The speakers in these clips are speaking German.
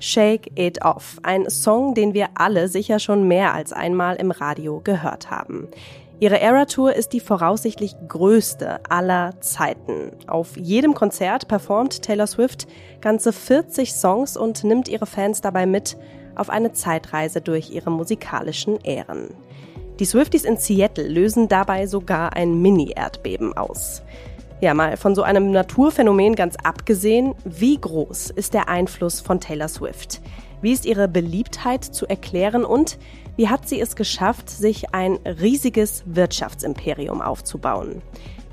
Shake It Off, ein Song, den wir alle sicher schon mehr als einmal im Radio gehört haben. Ihre Era-Tour ist die voraussichtlich größte aller Zeiten. Auf jedem Konzert performt Taylor Swift ganze 40 Songs und nimmt ihre Fans dabei mit auf eine Zeitreise durch ihre musikalischen Ähren. Die Swifties in Seattle lösen dabei sogar ein Mini-Erdbeben aus. Ja, mal von so einem Naturphänomen ganz abgesehen, wie groß ist der Einfluss von Taylor Swift? Wie ist ihre Beliebtheit zu erklären und wie hat sie es geschafft, sich ein riesiges Wirtschaftsimperium aufzubauen?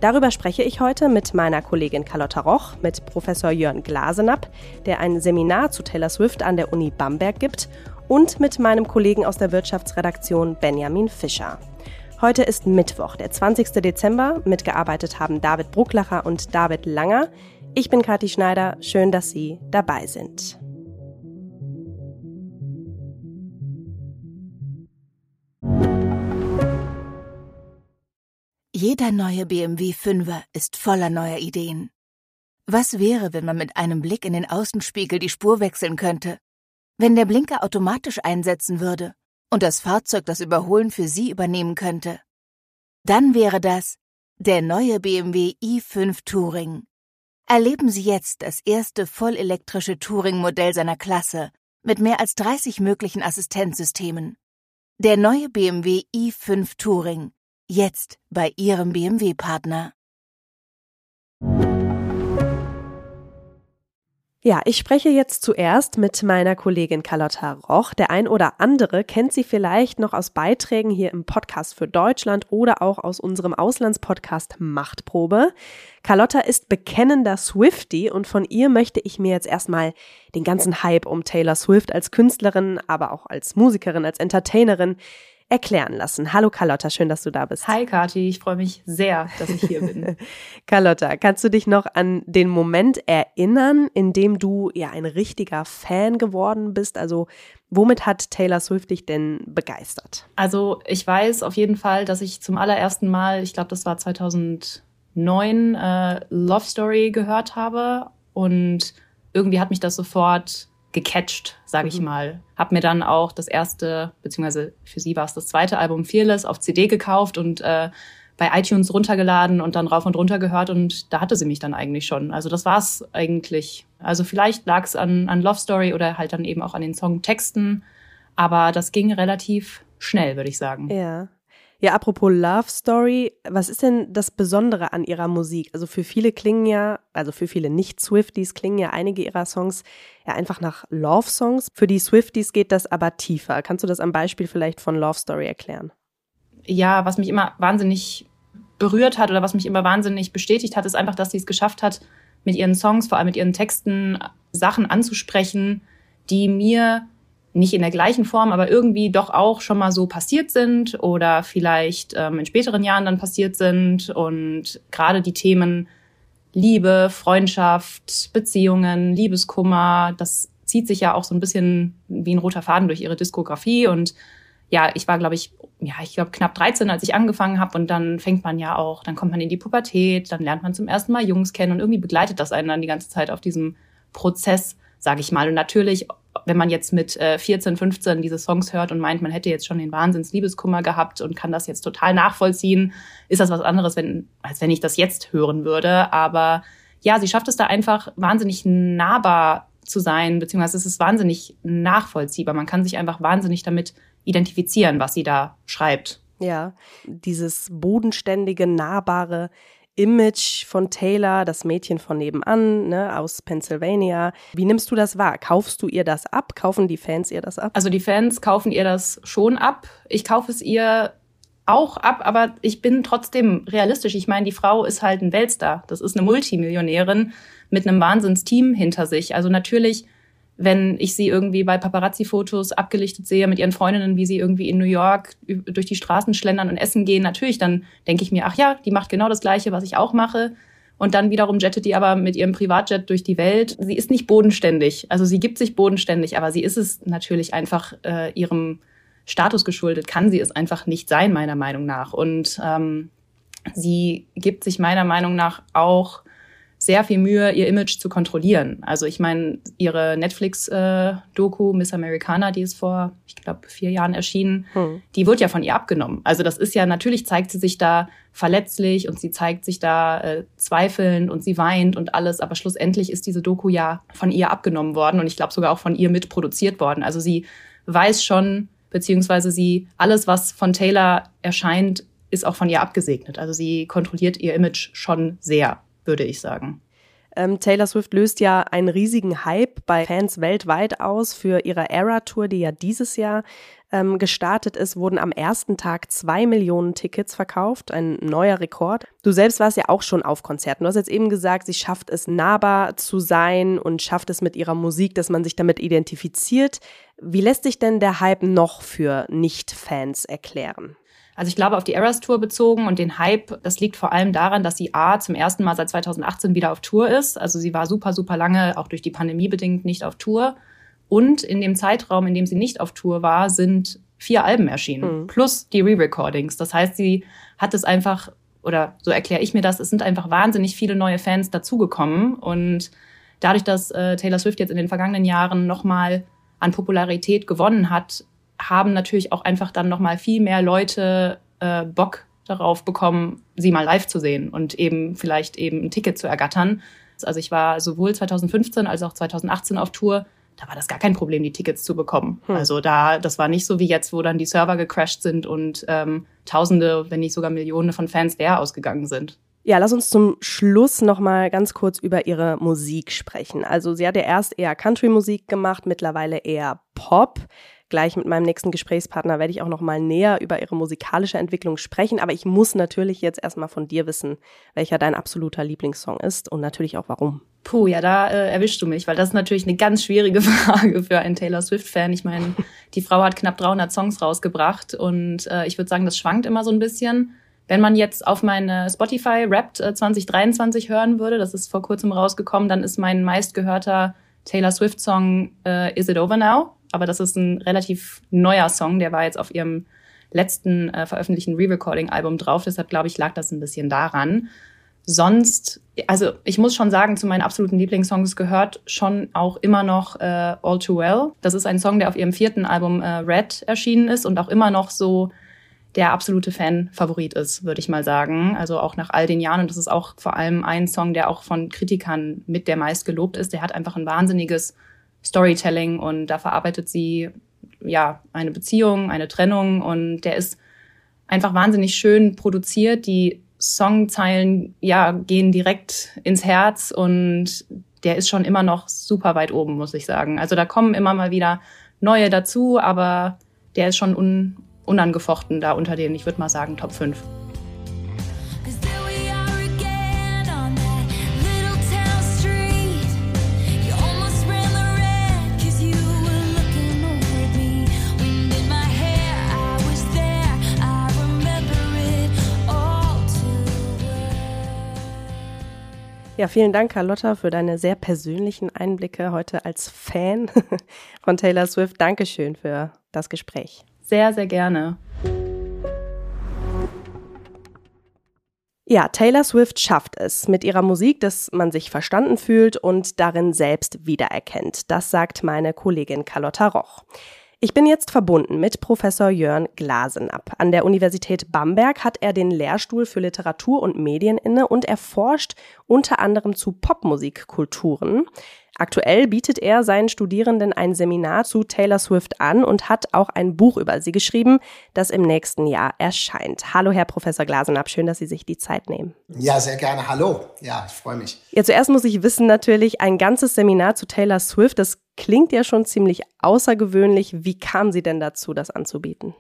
Darüber spreche ich heute mit meiner Kollegin Carlotta Roch, mit Professor Jörn Glasenapp, der ein Seminar zu Taylor Swift an der Uni Bamberg gibt, und mit meinem Kollegen aus der Wirtschaftsredaktion Benjamin Fischer. Heute ist Mittwoch, der 20. Dezember. Mitgearbeitet haben David Brucklacher und David Langer. Ich bin Kathi Schneider. Schön, dass Sie dabei sind. Jeder neue BMW 5er ist voller neuer Ideen. Was wäre, wenn man mit einem Blick in den Außenspiegel die Spur wechseln könnte? Wenn der Blinker automatisch einsetzen würde? und das Fahrzeug das Überholen für Sie übernehmen könnte. Dann wäre das der neue BMW i5 Touring. Erleben Sie jetzt das erste vollelektrische Touring-Modell seiner Klasse mit mehr als 30 möglichen Assistenzsystemen. Der neue BMW i5 Touring. Jetzt bei Ihrem BMW-Partner. Ja, ich spreche jetzt zuerst mit meiner Kollegin Carlotta Roch. Der ein oder andere kennt sie vielleicht noch aus Beiträgen hier im Podcast für Deutschland oder auch aus unserem Auslandspodcast Machtprobe. Carlotta ist bekennender Swifty und von ihr möchte ich mir jetzt erstmal den ganzen Hype um Taylor Swift als Künstlerin, aber auch als Musikerin, als Entertainerin erklären lassen. Hallo Carlotta, schön, dass du da bist. Hi Kathi, ich freue mich sehr, dass ich hier bin. Carlotta, kannst du dich noch an den Moment erinnern, in dem du ja ein richtiger Fan geworden bist? Also womit hat Taylor Swift dich denn begeistert? Also ich weiß auf jeden Fall, dass ich zum allerersten Mal, ich glaube, das war 2009, äh, Love Story gehört habe und irgendwie hat mich das sofort gecatcht, sage ich mhm. mal. Hab mir dann auch das erste, beziehungsweise für sie war es das zweite Album Fearless auf CD gekauft und äh, bei iTunes runtergeladen und dann rauf und runter gehört und da hatte sie mich dann eigentlich schon. Also das war's eigentlich. Also vielleicht lag es an, an Love Story oder halt dann eben auch an den Songtexten, aber das ging relativ schnell, würde ich sagen. Ja. Ja, apropos Love Story, was ist denn das Besondere an ihrer Musik? Also für viele klingen ja, also für viele Nicht-Swifties klingen ja einige ihrer Songs ja einfach nach Love-Songs. Für die Swifties geht das aber tiefer. Kannst du das am Beispiel vielleicht von Love Story erklären? Ja, was mich immer wahnsinnig berührt hat oder was mich immer wahnsinnig bestätigt hat, ist einfach, dass sie es geschafft hat, mit ihren Songs, vor allem mit ihren Texten, Sachen anzusprechen, die mir nicht in der gleichen Form, aber irgendwie doch auch schon mal so passiert sind oder vielleicht ähm, in späteren Jahren dann passiert sind. Und gerade die Themen Liebe, Freundschaft, Beziehungen, Liebeskummer, das zieht sich ja auch so ein bisschen wie ein roter Faden durch ihre Diskografie. Und ja, ich war, glaube ich, ja, ich glaube knapp 13, als ich angefangen habe. Und dann fängt man ja auch, dann kommt man in die Pubertät, dann lernt man zum ersten Mal Jungs kennen und irgendwie begleitet das einen dann die ganze Zeit auf diesem Prozess, sage ich mal. Und natürlich wenn man jetzt mit äh, 14, 15 diese Songs hört und meint, man hätte jetzt schon den Wahnsinns Liebeskummer gehabt und kann das jetzt total nachvollziehen, ist das was anderes, wenn, als wenn ich das jetzt hören würde. Aber ja, sie schafft es da einfach wahnsinnig nahbar zu sein, beziehungsweise es ist wahnsinnig nachvollziehbar. Man kann sich einfach wahnsinnig damit identifizieren, was sie da schreibt. Ja, dieses bodenständige, nahbare, Image von Taylor, das Mädchen von nebenan, ne, aus Pennsylvania. Wie nimmst du das wahr? Kaufst du ihr das ab? Kaufen die Fans ihr das ab? Also die Fans kaufen ihr das schon ab. Ich kaufe es ihr auch ab, aber ich bin trotzdem realistisch. Ich meine, die Frau ist halt ein Weltstar. Das ist eine Multimillionärin mit einem Wahnsinnsteam hinter sich. Also natürlich wenn ich sie irgendwie bei Paparazzi-Fotos abgelichtet sehe mit ihren Freundinnen, wie sie irgendwie in New York durch die Straßen schlendern und essen gehen, natürlich, dann denke ich mir, ach ja, die macht genau das Gleiche, was ich auch mache. und dann wiederum jettet die aber mit ihrem Privatjet durch die Welt. Sie ist nicht bodenständig. Also sie gibt sich bodenständig, aber sie ist es natürlich einfach äh, ihrem Status geschuldet, kann sie es einfach nicht sein, meiner Meinung nach. Und ähm, sie gibt sich meiner Meinung nach auch sehr viel Mühe, ihr Image zu kontrollieren. Also ich meine, ihre Netflix-Doku äh, Miss Americana, die ist vor, ich glaube, vier Jahren erschienen, hm. die wird ja von ihr abgenommen. Also das ist ja, natürlich zeigt sie sich da verletzlich und sie zeigt sich da äh, zweifelnd und sie weint und alles, aber schlussendlich ist diese Doku ja von ihr abgenommen worden und ich glaube sogar auch von ihr mitproduziert worden. Also sie weiß schon, beziehungsweise sie, alles, was von Taylor erscheint, ist auch von ihr abgesegnet. Also sie kontrolliert ihr Image schon sehr würde ich sagen. Ähm, Taylor Swift löst ja einen riesigen Hype bei Fans weltweit aus für ihre Era-Tour, die ja dieses Jahr ähm, gestartet ist, wurden am ersten Tag zwei Millionen Tickets verkauft, ein neuer Rekord. Du selbst warst ja auch schon auf Konzerten. Du hast jetzt eben gesagt, sie schafft es nahbar zu sein und schafft es mit ihrer Musik, dass man sich damit identifiziert. Wie lässt sich denn der Hype noch für Nicht-Fans erklären? Also ich glaube, auf die Eras Tour bezogen und den Hype, das liegt vor allem daran, dass sie A zum ersten Mal seit 2018 wieder auf Tour ist. Also sie war super, super lange, auch durch die Pandemie bedingt, nicht auf Tour. Und in dem Zeitraum, in dem sie nicht auf Tour war, sind vier Alben erschienen, mhm. plus die Re-Recordings. Das heißt, sie hat es einfach, oder so erkläre ich mir das, es sind einfach wahnsinnig viele neue Fans dazugekommen. Und dadurch, dass äh, Taylor Swift jetzt in den vergangenen Jahren nochmal an Popularität gewonnen hat, haben natürlich auch einfach dann nochmal viel mehr Leute äh, Bock darauf bekommen, sie mal live zu sehen und eben vielleicht eben ein Ticket zu ergattern. Also ich war sowohl 2015 als auch 2018 auf Tour. Da war das gar kein Problem, die Tickets zu bekommen. Hm. Also da, das war nicht so wie jetzt, wo dann die Server gecrashed sind und ähm, Tausende, wenn nicht sogar Millionen von Fans leer ausgegangen sind. Ja, lass uns zum Schluss noch mal ganz kurz über ihre Musik sprechen. Also sie hat ja erst eher Country-Musik gemacht, mittlerweile eher Pop. Gleich mit meinem nächsten Gesprächspartner werde ich auch noch mal näher über ihre musikalische Entwicklung sprechen, aber ich muss natürlich jetzt erstmal von dir wissen, welcher dein absoluter Lieblingssong ist und natürlich auch warum. Puh, ja, da äh, erwischst du mich, weil das ist natürlich eine ganz schwierige Frage für einen Taylor Swift-Fan. Ich meine, die Frau hat knapp 300 Songs rausgebracht und äh, ich würde sagen, das schwankt immer so ein bisschen. Wenn man jetzt auf meine Spotify Wrapped äh, 2023 hören würde, das ist vor kurzem rausgekommen, dann ist mein meistgehörter Taylor Swift-Song äh, Is It Over Now? Aber das ist ein relativ neuer Song, der war jetzt auf ihrem letzten äh, veröffentlichten Re-Recording-Album drauf. Deshalb glaube ich, lag das ein bisschen daran. Sonst, also ich muss schon sagen, zu meinen absoluten Lieblingssongs gehört schon auch immer noch äh, All Too Well. Das ist ein Song, der auf ihrem vierten Album äh, Red erschienen ist und auch immer noch so der absolute Fan-Favorit ist, würde ich mal sagen. Also auch nach all den Jahren. Und das ist auch vor allem ein Song, der auch von Kritikern mit der meist gelobt ist. Der hat einfach ein wahnsinniges Storytelling und da verarbeitet sie ja eine Beziehung, eine Trennung und der ist einfach wahnsinnig schön produziert. Die Songzeilen ja gehen direkt ins Herz und der ist schon immer noch super weit oben, muss ich sagen. Also da kommen immer mal wieder neue dazu, aber der ist schon un unangefochten da unter den, ich würde mal sagen, Top 5. Ja, vielen Dank, Carlotta, für deine sehr persönlichen Einblicke heute als Fan von Taylor Swift. Dankeschön für das Gespräch. Sehr, sehr gerne. Ja, Taylor Swift schafft es mit ihrer Musik, dass man sich verstanden fühlt und darin selbst wiedererkennt. Das sagt meine Kollegin Carlotta Roch. Ich bin jetzt verbunden mit Professor Jörn Glasenapp. An der Universität Bamberg hat er den Lehrstuhl für Literatur und Medien inne und er forscht unter anderem zu Popmusikkulturen. Aktuell bietet er seinen Studierenden ein Seminar zu Taylor Swift an und hat auch ein Buch über sie geschrieben, das im nächsten Jahr erscheint. Hallo, Herr Professor Glasenapp, schön, dass Sie sich die Zeit nehmen. Ja, sehr gerne. Hallo. Ja, ich freue mich. Ja, zuerst muss ich wissen natürlich, ein ganzes Seminar zu Taylor Swift, das klingt ja schon ziemlich außergewöhnlich. Wie kam sie denn dazu, das anzubieten?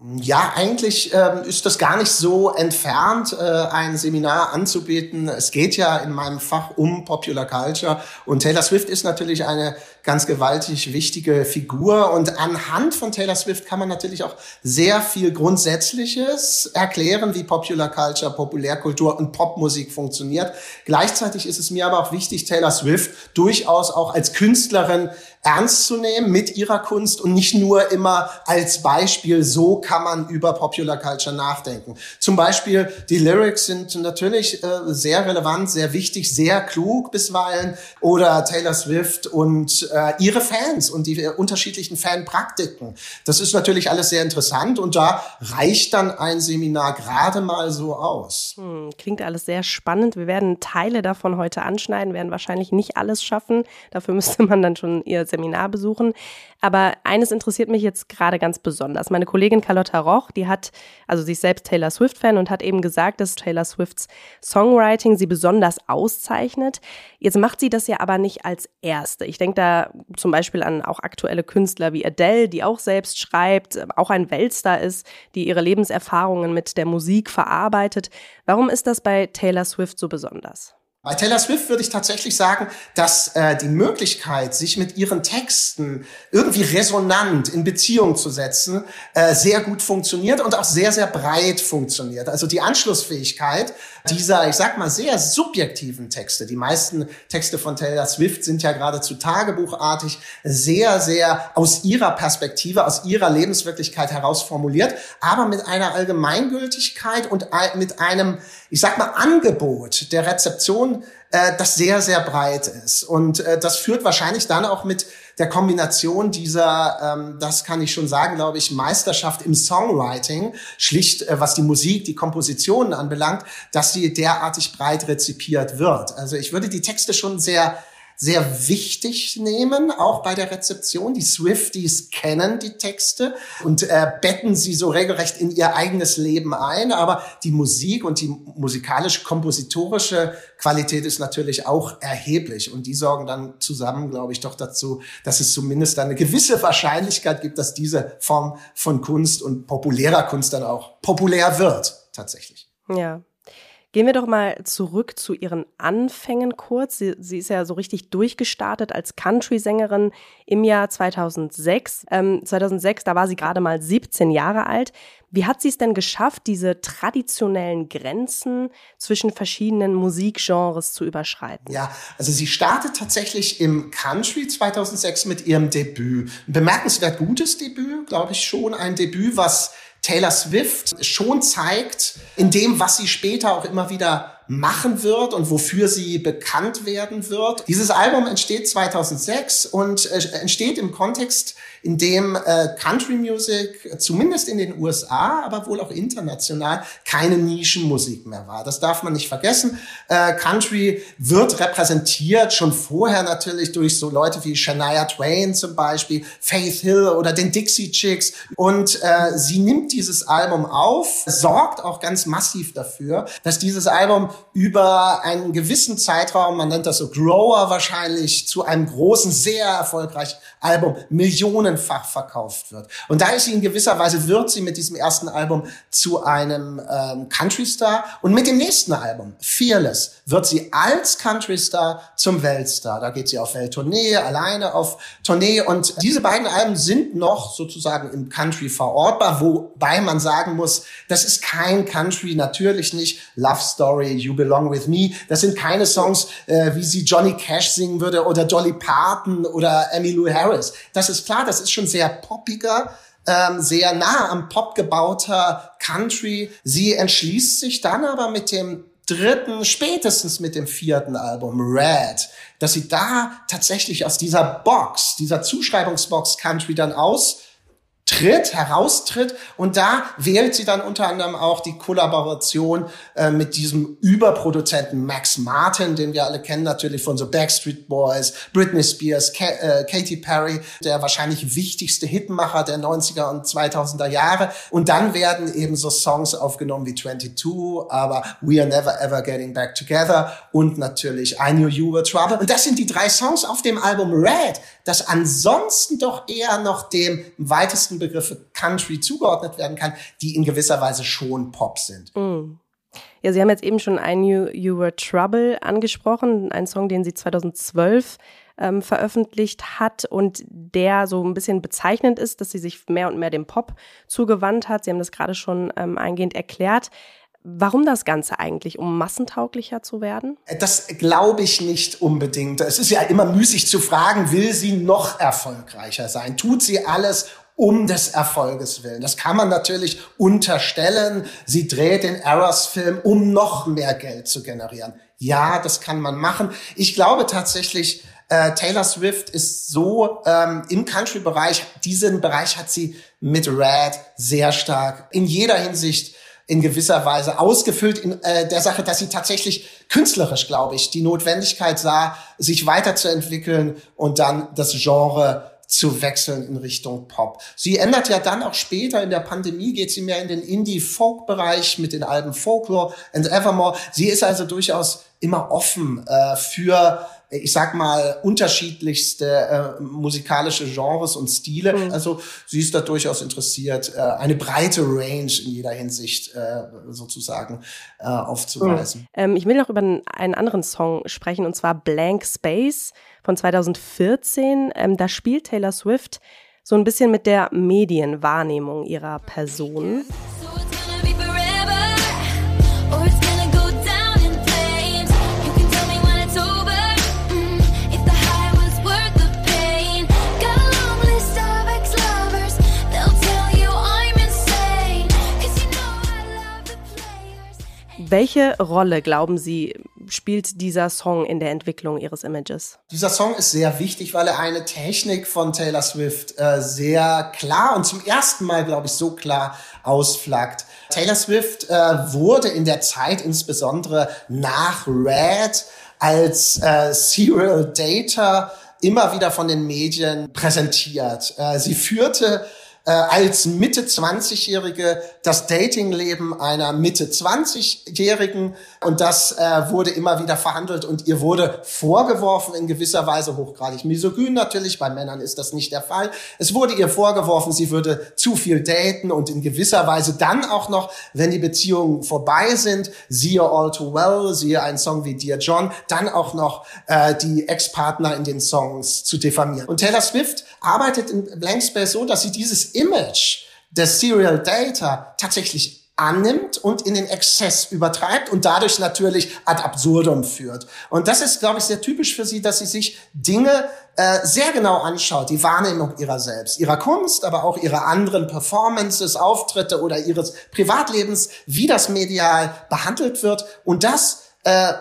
Ja, eigentlich ähm, ist das gar nicht so entfernt, äh, ein Seminar anzubieten. Es geht ja in meinem Fach um Popular Culture und Taylor Swift ist natürlich eine ganz gewaltig wichtige Figur. Und anhand von Taylor Swift kann man natürlich auch sehr viel Grundsätzliches erklären, wie Popular Culture, Populärkultur und Popmusik funktioniert. Gleichzeitig ist es mir aber auch wichtig, Taylor Swift durchaus auch als Künstlerin ernst zu nehmen mit ihrer Kunst und nicht nur immer als Beispiel, so kann man über Popular Culture nachdenken. Zum Beispiel, die Lyrics sind natürlich äh, sehr relevant, sehr wichtig, sehr klug bisweilen. Oder Taylor Swift und äh, ihre Fans und die äh, unterschiedlichen Fanpraktiken. Das ist natürlich alles sehr interessant und da reicht dann ein Seminar gerade mal so aus. Hm, klingt alles sehr spannend. Wir werden Teile davon heute anschneiden, werden wahrscheinlich nicht alles schaffen. Dafür müsste man dann schon ihr Seminar besuchen. Aber eines interessiert mich jetzt gerade ganz besonders. Meine Kollegin Carlotta Roch, die hat, also sie ist selbst Taylor Swift-Fan und hat eben gesagt, dass Taylor Swifts Songwriting sie besonders auszeichnet. Jetzt macht sie das ja aber nicht als erste. Ich denke da zum Beispiel an auch aktuelle Künstler wie Adele, die auch selbst schreibt, auch ein Weltstar ist, die ihre Lebenserfahrungen mit der Musik verarbeitet. Warum ist das bei Taylor Swift so besonders? Bei Taylor Swift würde ich tatsächlich sagen, dass äh, die Möglichkeit, sich mit ihren Texten irgendwie resonant in Beziehung zu setzen, äh, sehr gut funktioniert und auch sehr, sehr breit funktioniert. Also die Anschlussfähigkeit dieser, ich sag mal, sehr subjektiven Texte. Die meisten Texte von Taylor Swift sind ja geradezu tagebuchartig, sehr, sehr aus ihrer Perspektive, aus ihrer Lebenswirklichkeit heraus formuliert, aber mit einer Allgemeingültigkeit und mit einem, ich sag mal, Angebot der Rezeption, äh, das sehr, sehr breit ist. Und äh, das führt wahrscheinlich dann auch mit der Kombination dieser, ähm, das kann ich schon sagen, glaube ich, Meisterschaft im Songwriting, schlicht äh, was die Musik, die Kompositionen anbelangt, dass sie derartig breit rezipiert wird. Also ich würde die Texte schon sehr sehr wichtig nehmen, auch bei der Rezeption. Die Swifties kennen die Texte und äh, betten sie so regelrecht in ihr eigenes Leben ein. Aber die Musik und die musikalisch-kompositorische Qualität ist natürlich auch erheblich. Und die sorgen dann zusammen, glaube ich, doch dazu, dass es zumindest eine gewisse Wahrscheinlichkeit gibt, dass diese Form von Kunst und populärer Kunst dann auch populär wird, tatsächlich. Ja. Gehen wir doch mal zurück zu ihren Anfängen kurz. Sie, sie ist ja so richtig durchgestartet als Country-Sängerin im Jahr 2006. Ähm, 2006, da war sie gerade mal 17 Jahre alt. Wie hat sie es denn geschafft, diese traditionellen Grenzen zwischen verschiedenen Musikgenres zu überschreiten? Ja, also sie startet tatsächlich im Country 2006 mit ihrem Debüt. Ein bemerkenswert gutes Debüt, glaube ich schon. Ein Debüt, was Taylor Swift schon zeigt, in dem, was sie später auch immer wieder machen wird und wofür sie bekannt werden wird. Dieses Album entsteht 2006 und äh, entsteht im Kontext, in dem äh, Country Music zumindest in den USA, aber wohl auch international keine Nischenmusik mehr war. Das darf man nicht vergessen. Äh, Country wird repräsentiert schon vorher natürlich durch so Leute wie Shania Twain zum Beispiel, Faith Hill oder den Dixie Chicks und äh, sie nimmt dieses Album auf, sorgt auch ganz massiv dafür, dass dieses Album über einen gewissen Zeitraum, man nennt das so Grower wahrscheinlich, zu einem großen, sehr erfolgreichen Album millionenfach verkauft wird. Und da ist sie in gewisser Weise, wird sie mit diesem ersten Album zu einem ähm, Country-Star und mit dem nächsten Album, Fearless, wird sie als Country-Star zum Weltstar. Da geht sie auf Welttournee, alleine auf Tournee und diese beiden Alben sind noch sozusagen im Country verortbar, wobei man sagen muss, das ist kein Country, natürlich nicht Love Story, You Belong With Me. Das sind keine Songs, äh, wie sie Johnny Cash singen würde oder Dolly Parton oder Emmylou Harris. Das ist klar, das ist schon sehr poppiger, ähm, sehr nah am Pop gebauter Country. Sie entschließt sich dann aber mit dem dritten, spätestens mit dem vierten Album Red, dass sie da tatsächlich aus dieser Box, dieser Zuschreibungsbox Country dann aus tritt, heraustritt. Und da wählt sie dann unter anderem auch die Kollaboration äh, mit diesem Überproduzenten Max Martin, den wir alle kennen natürlich von so Backstreet Boys, Britney Spears, Ka äh, Katy Perry, der wahrscheinlich wichtigste Hitmacher der 90er und 2000er Jahre. Und dann werden eben so Songs aufgenommen wie 22, aber We Are Never Ever Getting Back Together und natürlich I Knew You Were Trouble. Und das sind die drei Songs auf dem Album Red, das ansonsten doch eher noch dem weitesten Begriffe Country zugeordnet werden kann, die in gewisser Weise schon Pop sind. Mm. Ja, Sie haben jetzt eben schon I Knew You Were Trouble angesprochen, ein Song, den Sie 2012 ähm, veröffentlicht hat und der so ein bisschen bezeichnend ist, dass sie sich mehr und mehr dem Pop zugewandt hat. Sie haben das gerade schon ähm, eingehend erklärt. Warum das Ganze eigentlich? Um massentauglicher zu werden? Das glaube ich nicht unbedingt. Es ist ja immer müßig zu fragen, will sie noch erfolgreicher sein? Tut sie alles, um des Erfolges willen. Das kann man natürlich unterstellen. Sie dreht den Eros-Film, um noch mehr Geld zu generieren. Ja, das kann man machen. Ich glaube tatsächlich, äh, Taylor Swift ist so ähm, im Country-Bereich, diesen Bereich hat sie mit Red sehr stark in jeder Hinsicht in gewisser Weise ausgefüllt in äh, der Sache, dass sie tatsächlich künstlerisch, glaube ich, die Notwendigkeit sah, sich weiterzuentwickeln und dann das Genre zu wechseln in Richtung Pop. Sie ändert ja dann auch später in der Pandemie, geht sie mehr in den Indie-Folk-Bereich mit den Alben Folklore and Evermore. Sie ist also durchaus immer offen äh, für ich sag mal, unterschiedlichste äh, musikalische Genres und Stile. Mhm. Also sie ist da durchaus interessiert, äh, eine breite Range in jeder Hinsicht äh, sozusagen äh, aufzuweisen. Mhm. Ähm, ich will noch über einen anderen Song sprechen, und zwar Blank Space von 2014. Ähm, da spielt Taylor Swift so ein bisschen mit der Medienwahrnehmung ihrer Person. Welche Rolle, glauben Sie, spielt dieser Song in der Entwicklung Ihres Images? Dieser Song ist sehr wichtig, weil er eine Technik von Taylor Swift äh, sehr klar und zum ersten Mal, glaube ich, so klar ausflaggt. Taylor Swift äh, wurde in der Zeit insbesondere nach Red als äh, Serial Data immer wieder von den Medien präsentiert. Äh, sie führte äh, als Mitte 20-Jährige das Datingleben einer Mitte 20-Jährigen und das äh, wurde immer wieder verhandelt und ihr wurde vorgeworfen in gewisser Weise hochgradig misogyn natürlich, bei Männern ist das nicht der Fall. Es wurde ihr vorgeworfen, sie würde zu viel daten und in gewisser Weise dann auch noch, wenn die Beziehungen vorbei sind, siehe All Too Well, siehe einen Song wie Dear John, dann auch noch äh, die Ex-Partner in den Songs zu diffamieren. Und Taylor Swift arbeitet in Blank Space so, dass sie Image des Serial Data tatsächlich annimmt und in den Exzess übertreibt und dadurch natürlich ad absurdum führt. Und das ist, glaube ich, sehr typisch für sie, dass sie sich Dinge äh, sehr genau anschaut, die Wahrnehmung ihrer selbst, ihrer Kunst, aber auch ihrer anderen Performances, Auftritte oder ihres Privatlebens, wie das medial behandelt wird und das äh,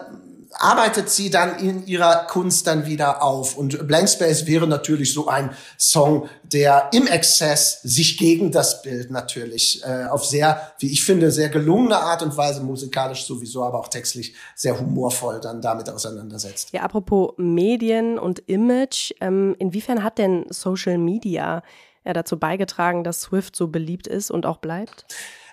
arbeitet sie dann in ihrer Kunst dann wieder auf. Und Blank Space wäre natürlich so ein Song, der im Exzess sich gegen das Bild natürlich äh, auf sehr, wie ich finde, sehr gelungene Art und Weise, musikalisch sowieso, aber auch textlich sehr humorvoll dann damit auseinandersetzt. Ja, apropos Medien und Image, ähm, inwiefern hat denn Social Media ja, dazu beigetragen, dass Swift so beliebt ist und auch bleibt?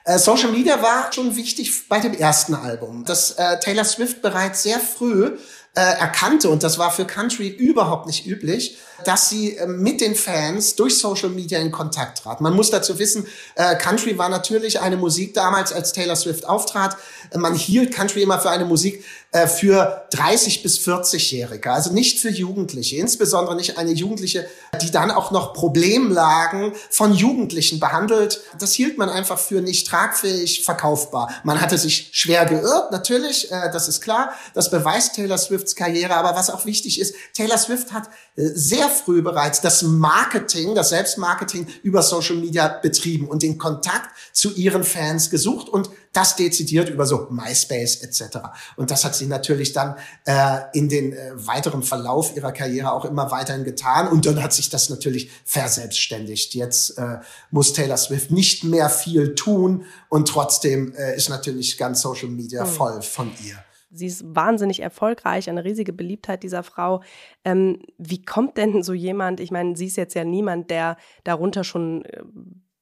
Äh, Social Media war schon wichtig bei dem ersten Album, das äh, Taylor Swift bereits sehr früh äh, erkannte, und das war für Country überhaupt nicht üblich, dass sie äh, mit den Fans durch Social Media in Kontakt trat. Man muss dazu wissen, äh, Country war natürlich eine Musik damals, als Taylor Swift auftrat. Man hielt Country immer für eine Musik äh, für 30 bis 40-Jährige, also nicht für Jugendliche, insbesondere nicht eine Jugendliche, die dann auch noch Problemlagen von Jugendlichen behandelt. Das hielt man einfach für nicht tragfähig, verkaufbar. Man hatte sich schwer geirrt, natürlich, das ist klar. Das beweist Taylor Swifts Karriere. Aber was auch wichtig ist, Taylor Swift hat sehr früh bereits das Marketing, das Selbstmarketing über Social Media betrieben und den Kontakt zu ihren Fans gesucht und das dezidiert über so MySpace etc. Und das hat sie natürlich dann äh, in den äh, weiteren Verlauf ihrer Karriere auch immer weiterhin getan. Und dann hat sich das natürlich verselbstständigt. Jetzt äh, muss Taylor Swift nicht mehr viel tun und trotzdem äh, ist natürlich ganz Social Media hm. voll von ihr. Sie ist wahnsinnig erfolgreich, eine riesige Beliebtheit dieser Frau. Ähm, wie kommt denn so jemand, ich meine, sie ist jetzt ja niemand, der darunter schon äh,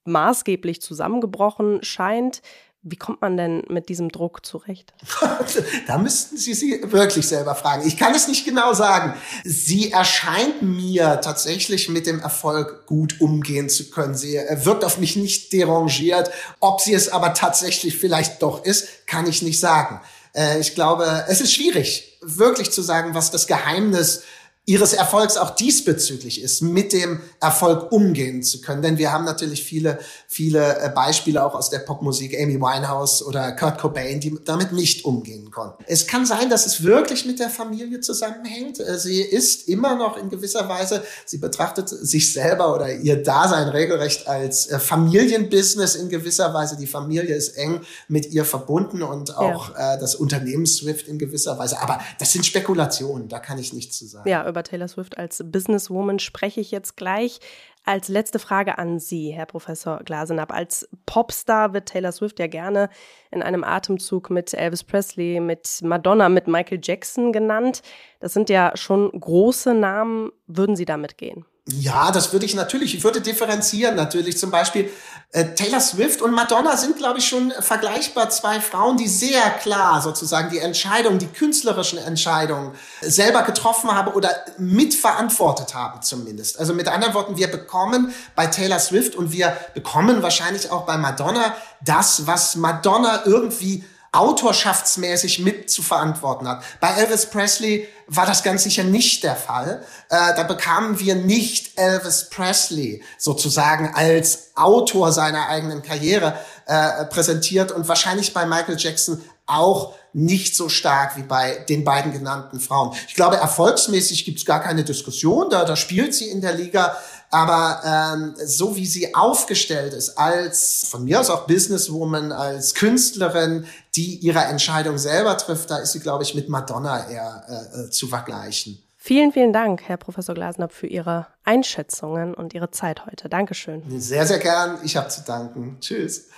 maßgeblich zusammengebrochen scheint. Wie kommt man denn mit diesem Druck zurecht? da müssten Sie sie wirklich selber fragen. Ich kann es nicht genau sagen. Sie erscheint mir tatsächlich mit dem Erfolg gut umgehen zu können. Sie wirkt auf mich nicht derangiert. Ob sie es aber tatsächlich vielleicht doch ist, kann ich nicht sagen. Äh, ich glaube, es ist schwierig, wirklich zu sagen, was das Geheimnis ihres Erfolgs auch diesbezüglich ist, mit dem Erfolg umgehen zu können. Denn wir haben natürlich viele, viele äh, Beispiele auch aus der Popmusik, Amy Winehouse oder Kurt Cobain, die damit nicht umgehen konnten. Es kann sein, dass es wirklich mit der Familie zusammenhängt. Äh, sie ist immer noch in gewisser Weise, sie betrachtet sich selber oder ihr Dasein regelrecht als äh, Familienbusiness in gewisser Weise. Die Familie ist eng mit ihr verbunden und auch ja. das Unternehmen Swift in gewisser Weise. Aber das sind Spekulationen, da kann ich nichts zu sagen. Ja, über Taylor Swift als Businesswoman spreche ich jetzt gleich. Als letzte Frage an Sie, Herr Professor Glasenapp. Als Popstar wird Taylor Swift ja gerne in einem Atemzug mit Elvis Presley, mit Madonna, mit Michael Jackson genannt. Das sind ja schon große Namen. Würden Sie damit gehen? Ja, das würde ich natürlich, ich würde differenzieren natürlich. Zum Beispiel äh, Taylor Swift und Madonna sind, glaube ich, schon vergleichbar zwei Frauen, die sehr klar sozusagen die Entscheidung, die künstlerischen Entscheidungen selber getroffen haben oder mitverantwortet haben zumindest. Also mit anderen Worten, wir bekommen bei Taylor Swift und wir bekommen wahrscheinlich auch bei Madonna das, was Madonna irgendwie autorschaftsmäßig mit zu verantworten hat. Bei Elvis Presley war das ganz sicher nicht der Fall. Äh, da bekamen wir nicht Elvis Presley sozusagen als Autor seiner eigenen Karriere äh, präsentiert und wahrscheinlich bei Michael Jackson auch nicht so stark wie bei den beiden genannten Frauen. Ich glaube, erfolgsmäßig gibt es gar keine Diskussion, da, da spielt sie in der Liga aber ähm, so wie sie aufgestellt ist, als von mir aus auch Businesswoman, als Künstlerin, die ihre Entscheidung selber trifft, da ist sie, glaube ich, mit Madonna eher äh, äh, zu vergleichen. Vielen, vielen Dank, Herr Professor Glasnab, für Ihre Einschätzungen und Ihre Zeit heute. Dankeschön. Sehr, sehr gern. Ich habe zu danken. Tschüss.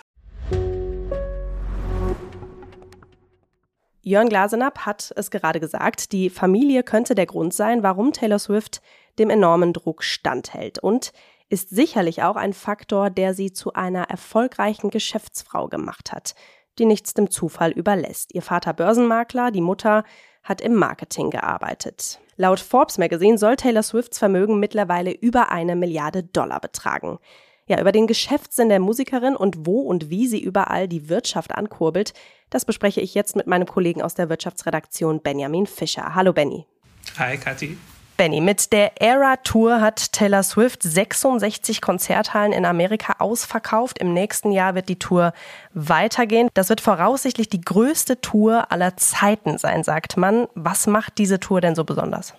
Jörn Glasenapp hat es gerade gesagt, die Familie könnte der Grund sein, warum Taylor Swift dem enormen Druck standhält und ist sicherlich auch ein Faktor, der sie zu einer erfolgreichen Geschäftsfrau gemacht hat, die nichts dem Zufall überlässt. Ihr Vater Börsenmakler, die Mutter hat im Marketing gearbeitet. Laut Forbes Magazine soll Taylor Swifts Vermögen mittlerweile über eine Milliarde Dollar betragen. Ja, über den Geschäftssinn der Musikerin und wo und wie sie überall die Wirtschaft ankurbelt, das bespreche ich jetzt mit meinem Kollegen aus der Wirtschaftsredaktion Benjamin Fischer. Hallo Benny. Hi Kathi. Benny, mit der Era Tour hat Taylor Swift 66 Konzerthallen in Amerika ausverkauft. Im nächsten Jahr wird die Tour weitergehen. Das wird voraussichtlich die größte Tour aller Zeiten sein, sagt man. Was macht diese Tour denn so besonders?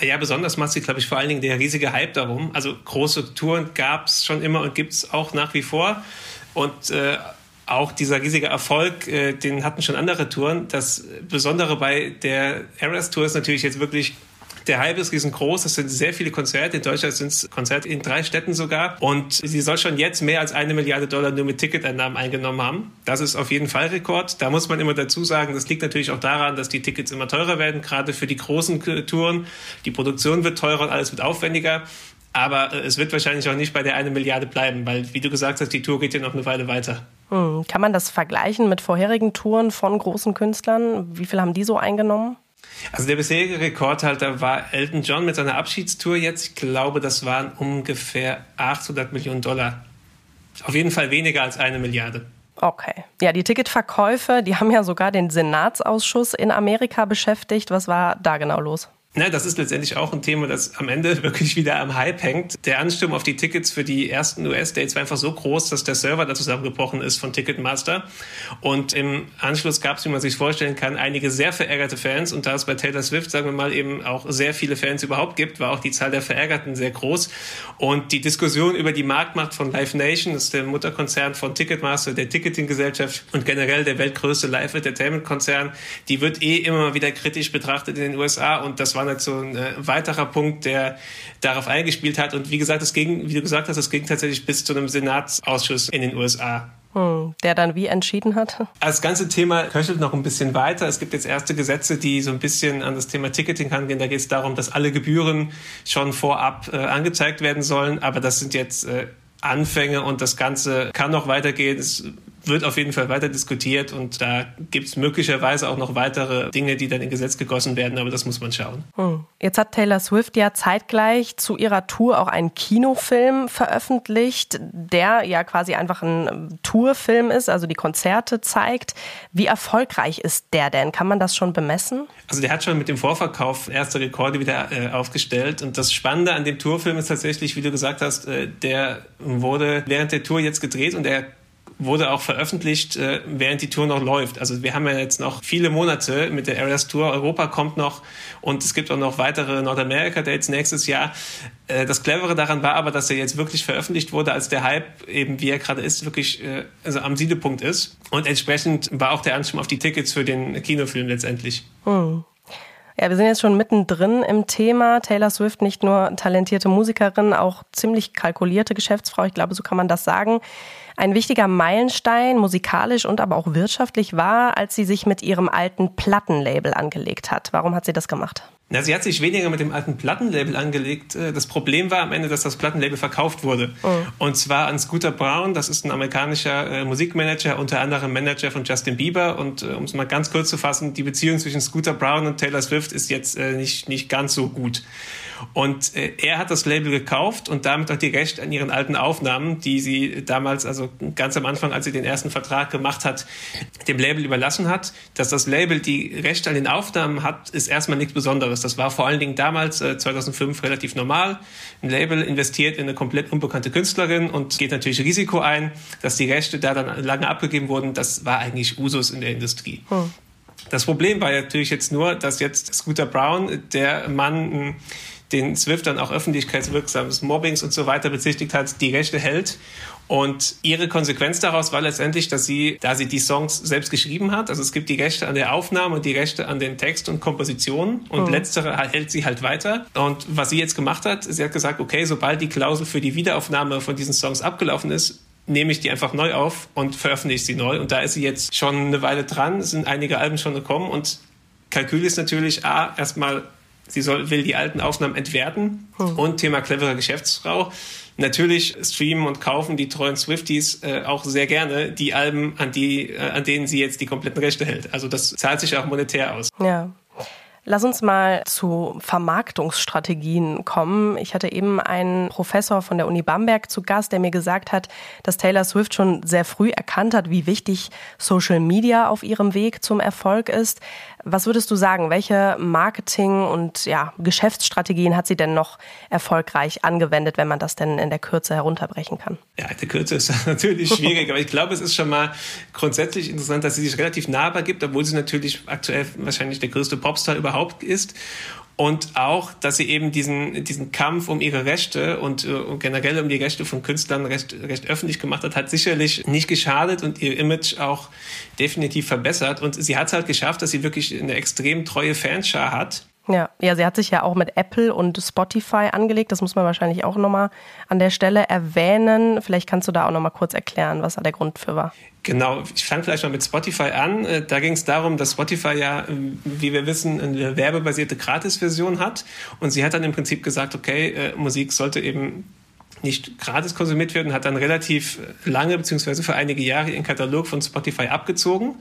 Ja, besonders macht sie, glaube ich, vor allen Dingen der riesige Hype darum. Also große Touren gab es schon immer und gibt es auch nach wie vor. Und äh, auch dieser riesige Erfolg, äh, den hatten schon andere Touren. Das Besondere bei der Eras Tour ist natürlich jetzt wirklich der Hype ist riesengroß. Es sind sehr viele Konzerte. In Deutschland sind es Konzerte in drei Städten sogar. Und sie soll schon jetzt mehr als eine Milliarde Dollar nur mit Ticketeinnahmen eingenommen haben. Das ist auf jeden Fall Rekord. Da muss man immer dazu sagen, das liegt natürlich auch daran, dass die Tickets immer teurer werden, gerade für die großen Touren. Die Produktion wird teurer und alles wird aufwendiger. Aber äh, es wird wahrscheinlich auch nicht bei der eine Milliarde bleiben, weil, wie du gesagt hast, die Tour geht ja noch eine Weile weiter. Hm. Kann man das vergleichen mit vorherigen Touren von großen Künstlern? Wie viel haben die so eingenommen? Also der bisherige Rekordhalter war Elton John mit seiner Abschiedstour jetzt. Ich glaube, das waren ungefähr 800 Millionen Dollar. Auf jeden Fall weniger als eine Milliarde. Okay. Ja, die Ticketverkäufe, die haben ja sogar den Senatsausschuss in Amerika beschäftigt. Was war da genau los? Na, das ist letztendlich auch ein Thema, das am Ende wirklich wieder am Hype hängt. Der Ansturm auf die Tickets für die ersten US-Dates war einfach so groß, dass der Server da zusammengebrochen ist von Ticketmaster. Und im Anschluss gab es, wie man sich vorstellen kann, einige sehr verärgerte Fans. Und da es bei Taylor Swift, sagen wir mal, eben auch sehr viele Fans überhaupt gibt, war auch die Zahl der Verärgerten sehr groß. Und die Diskussion über die Marktmacht von Live Nation, das ist der Mutterkonzern von Ticketmaster, der Ticketing-Gesellschaft und generell der weltgrößte Live-Entertainment-Konzern, die wird eh immer wieder kritisch betrachtet in den USA. Und das war war so ein äh, weiterer Punkt, der darauf eingespielt hat. Und wie gesagt, es ging, wie du gesagt hast, es ging tatsächlich bis zu einem Senatsausschuss in den USA. Hm, der dann wie entschieden hat? Das ganze Thema köchelt noch ein bisschen weiter. Es gibt jetzt erste Gesetze, die so ein bisschen an das Thema Ticketing rangehen. Da geht es darum, dass alle Gebühren schon vorab äh, angezeigt werden sollen. Aber das sind jetzt äh, Anfänge und das Ganze kann noch weitergehen. Es wird auf jeden Fall weiter diskutiert und da gibt es möglicherweise auch noch weitere Dinge, die dann in Gesetz gegossen werden, aber das muss man schauen. Hm. Jetzt hat Taylor Swift ja zeitgleich zu ihrer Tour auch einen Kinofilm veröffentlicht, der ja quasi einfach ein Tourfilm ist, also die Konzerte zeigt. Wie erfolgreich ist der denn? Kann man das schon bemessen? Also der hat schon mit dem Vorverkauf erste Rekorde wieder äh, aufgestellt und das Spannende an dem Tourfilm ist tatsächlich, wie du gesagt hast, äh, der wurde während der Tour jetzt gedreht und er wurde auch veröffentlicht, äh, während die Tour noch läuft. Also wir haben ja jetzt noch viele Monate mit der Areas Tour. Europa kommt noch und es gibt auch noch weitere Nordamerika-Dates nächstes Jahr. Äh, das Clevere daran war aber, dass er jetzt wirklich veröffentlicht wurde, als der Hype eben, wie er gerade ist, wirklich äh, also am Siedepunkt ist. Und entsprechend war auch der Anspruch auf die Tickets für den Kinofilm letztendlich. Hm. Ja, wir sind jetzt schon mittendrin im Thema. Taylor Swift, nicht nur talentierte Musikerin, auch ziemlich kalkulierte Geschäftsfrau. Ich glaube, so kann man das sagen. Ein wichtiger Meilenstein, musikalisch und aber auch wirtschaftlich war, als sie sich mit ihrem alten Plattenlabel angelegt hat. Warum hat sie das gemacht? Na, sie hat sich weniger mit dem alten Plattenlabel angelegt. Äh, das Problem war am Ende, dass das Plattenlabel verkauft wurde. Oh. Und zwar an Scooter Brown, das ist ein amerikanischer äh, Musikmanager, unter anderem Manager von Justin Bieber. Und äh, um es mal ganz kurz zu fassen, die Beziehung zwischen Scooter Brown und Taylor Swift ist jetzt äh, nicht, nicht ganz so gut. Und äh, er hat das Label gekauft und damit auch die Rechte an ihren alten Aufnahmen, die sie damals, also ganz am Anfang, als sie den ersten Vertrag gemacht hat, dem Label überlassen hat. Dass das Label die Rechte an den Aufnahmen hat, ist erstmal nichts Besonderes. Das war vor allen Dingen damals, äh, 2005, relativ normal. Ein Label investiert in eine komplett unbekannte Künstlerin und geht natürlich Risiko ein, dass die Rechte da dann lange abgegeben wurden. Das war eigentlich Usus in der Industrie. Hm. Das Problem war natürlich jetzt nur, dass jetzt Scooter Brown, der Mann, den Swift dann auch öffentlichkeitswirksames Mobbings und so weiter bezichtigt hat, die Rechte hält. Und ihre Konsequenz daraus war letztendlich, dass sie, da sie die Songs selbst geschrieben hat, also es gibt die Rechte an der Aufnahme und die Rechte an den Text und Kompositionen und oh. letztere hält sie halt weiter. Und was sie jetzt gemacht hat, sie hat gesagt, okay, sobald die Klausel für die Wiederaufnahme von diesen Songs abgelaufen ist, nehme ich die einfach neu auf und veröffentliche sie neu. Und da ist sie jetzt schon eine Weile dran, sind einige Alben schon gekommen und Kalkül ist natürlich A, erstmal sie soll, will die alten Aufnahmen entwerten hm. und Thema clevere Geschäftsfrau. Natürlich streamen und kaufen die treuen Swifties äh, auch sehr gerne die Alben, an, die, äh, an denen sie jetzt die kompletten Rechte hält. Also das zahlt sich auch monetär aus. Ja. Lass uns mal zu Vermarktungsstrategien kommen. Ich hatte eben einen Professor von der Uni Bamberg zu Gast, der mir gesagt hat, dass Taylor Swift schon sehr früh erkannt hat, wie wichtig Social Media auf ihrem Weg zum Erfolg ist. Was würdest du sagen? Welche Marketing- und ja, Geschäftsstrategien hat sie denn noch erfolgreich angewendet, wenn man das denn in der Kürze herunterbrechen kann? Ja, in der Kürze ist natürlich schwierig, aber ich glaube, es ist schon mal grundsätzlich interessant, dass sie sich relativ nahbar gibt, obwohl sie natürlich aktuell wahrscheinlich der größte Popstar überhaupt ist und auch, dass sie eben diesen, diesen Kampf um ihre Rechte und, äh, und generell um die Rechte von Künstlern recht, recht öffentlich gemacht hat, hat sicherlich nicht geschadet und ihr Image auch definitiv verbessert. Und sie hat es halt geschafft, dass sie wirklich eine extrem treue Fanschar hat ja, ja, sie hat sich ja auch mit Apple und Spotify angelegt. Das muss man wahrscheinlich auch nochmal an der Stelle erwähnen. Vielleicht kannst du da auch nochmal kurz erklären, was da der Grund für war. Genau, ich fange vielleicht mal mit Spotify an. Äh, da ging es darum, dass Spotify ja, ähm, wie wir wissen, eine werbebasierte Gratis-Version hat. Und sie hat dann im Prinzip gesagt, okay, äh, Musik sollte eben nicht gratis konsumiert werden, hat dann relativ lange beziehungsweise für einige Jahre ihren Katalog von Spotify abgezogen.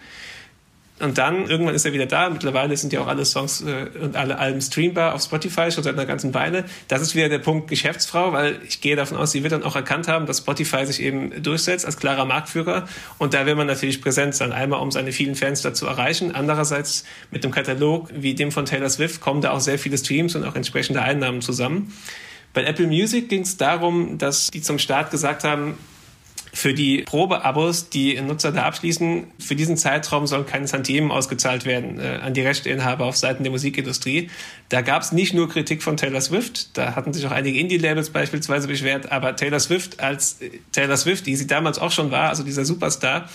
Und dann, irgendwann ist er wieder da. Mittlerweile sind ja auch alle Songs äh, und alle Alben streambar auf Spotify schon seit einer ganzen Weile. Das ist wieder der Punkt Geschäftsfrau, weil ich gehe davon aus, sie wird dann auch erkannt haben, dass Spotify sich eben durchsetzt als klarer Marktführer. Und da will man natürlich präsent sein. Einmal, um seine vielen Fans da zu erreichen. Andererseits mit dem Katalog wie dem von Taylor Swift kommen da auch sehr viele Streams und auch entsprechende Einnahmen zusammen. Bei Apple Music ging es darum, dass die zum Start gesagt haben, für die Probeabos, die Nutzer da abschließen, für diesen Zeitraum sollen keine Tantiemen ausgezahlt werden äh, an die Rechteinhaber auf Seiten der Musikindustrie. Da gab es nicht nur Kritik von Taylor Swift, da hatten sich auch einige Indie-Labels beispielsweise beschwert, aber Taylor Swift als äh, Taylor Swift, die sie damals auch schon war, also dieser Superstar,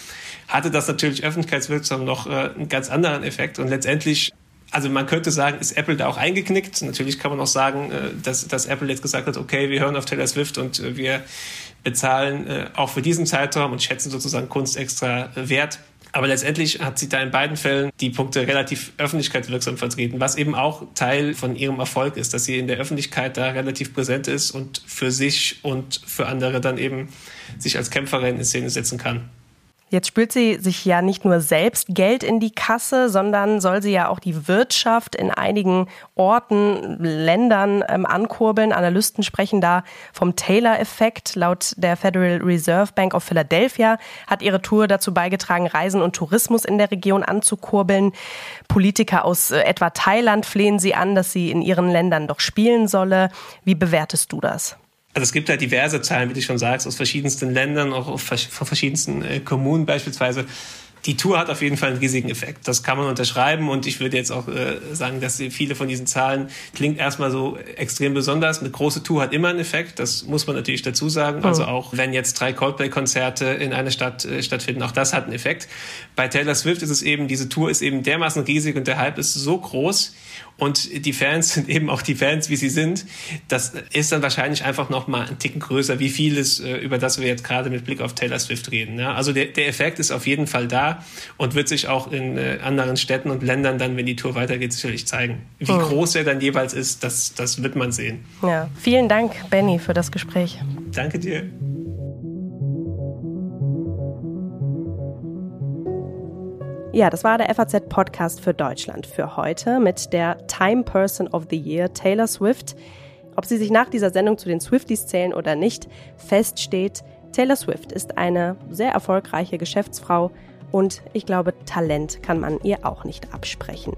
hatte das natürlich öffentlichkeitswirksam noch äh, einen ganz anderen Effekt und letztendlich also man könnte sagen, ist Apple da auch eingeknickt. Natürlich kann man auch sagen, äh, dass, dass Apple jetzt gesagt hat, okay, wir hören auf Taylor Swift und äh, wir bezahlen äh, auch für diesen Zeitraum und schätzen sozusagen Kunst extra wert. Aber letztendlich hat sie da in beiden Fällen die Punkte relativ öffentlichkeitswirksam vertreten, was eben auch Teil von ihrem Erfolg ist, dass sie in der Öffentlichkeit da relativ präsent ist und für sich und für andere dann eben sich als Kämpferin in Szene setzen kann. Jetzt spült sie sich ja nicht nur selbst Geld in die Kasse, sondern soll sie ja auch die Wirtschaft in einigen Orten, Ländern ähm, ankurbeln. Analysten sprechen da vom Taylor-Effekt. Laut der Federal Reserve Bank of Philadelphia hat ihre Tour dazu beigetragen, Reisen und Tourismus in der Region anzukurbeln. Politiker aus äh, etwa Thailand flehen sie an, dass sie in ihren Ländern doch spielen solle. Wie bewertest du das? Also es gibt halt diverse Zahlen, wie du schon sagst, aus verschiedensten Ländern, auch von verschiedensten äh, Kommunen beispielsweise. Die Tour hat auf jeden Fall einen riesigen Effekt. Das kann man unterschreiben und ich würde jetzt auch äh, sagen, dass viele von diesen Zahlen klingt erstmal so extrem besonders. Eine große Tour hat immer einen Effekt, das muss man natürlich dazu sagen. Also auch wenn jetzt drei Coldplay-Konzerte in einer Stadt äh, stattfinden, auch das hat einen Effekt. Bei Taylor Swift ist es eben, diese Tour ist eben dermaßen riesig und der Hype ist so groß, und die Fans sind eben auch die Fans, wie sie sind. Das ist dann wahrscheinlich einfach noch mal ein Ticken größer, wie vieles, äh, über das wir jetzt gerade mit Blick auf Taylor Swift reden. Ja, also der, der Effekt ist auf jeden Fall da und wird sich auch in äh, anderen Städten und Ländern dann, wenn die Tour weitergeht, sicherlich zeigen. Wie hm. groß er dann jeweils ist, das, das wird man sehen. Ja, vielen Dank, Benny, für das Gespräch. Danke dir. Ja, das war der FAZ-Podcast für Deutschland für heute mit der Time Person of the Year Taylor Swift. Ob sie sich nach dieser Sendung zu den Swifties zählen oder nicht, feststeht, Taylor Swift ist eine sehr erfolgreiche Geschäftsfrau und ich glaube, Talent kann man ihr auch nicht absprechen.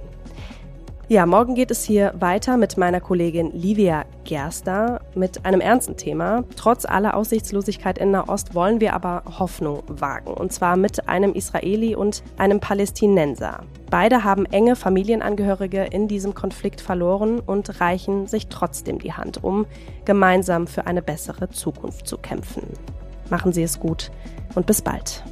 Ja, morgen geht es hier weiter mit meiner Kollegin Livia Gerster mit einem ernsten Thema. Trotz aller Aussichtslosigkeit in Nahost wollen wir aber Hoffnung wagen. Und zwar mit einem Israeli und einem Palästinenser. Beide haben enge Familienangehörige in diesem Konflikt verloren und reichen sich trotzdem die Hand, um gemeinsam für eine bessere Zukunft zu kämpfen. Machen Sie es gut und bis bald.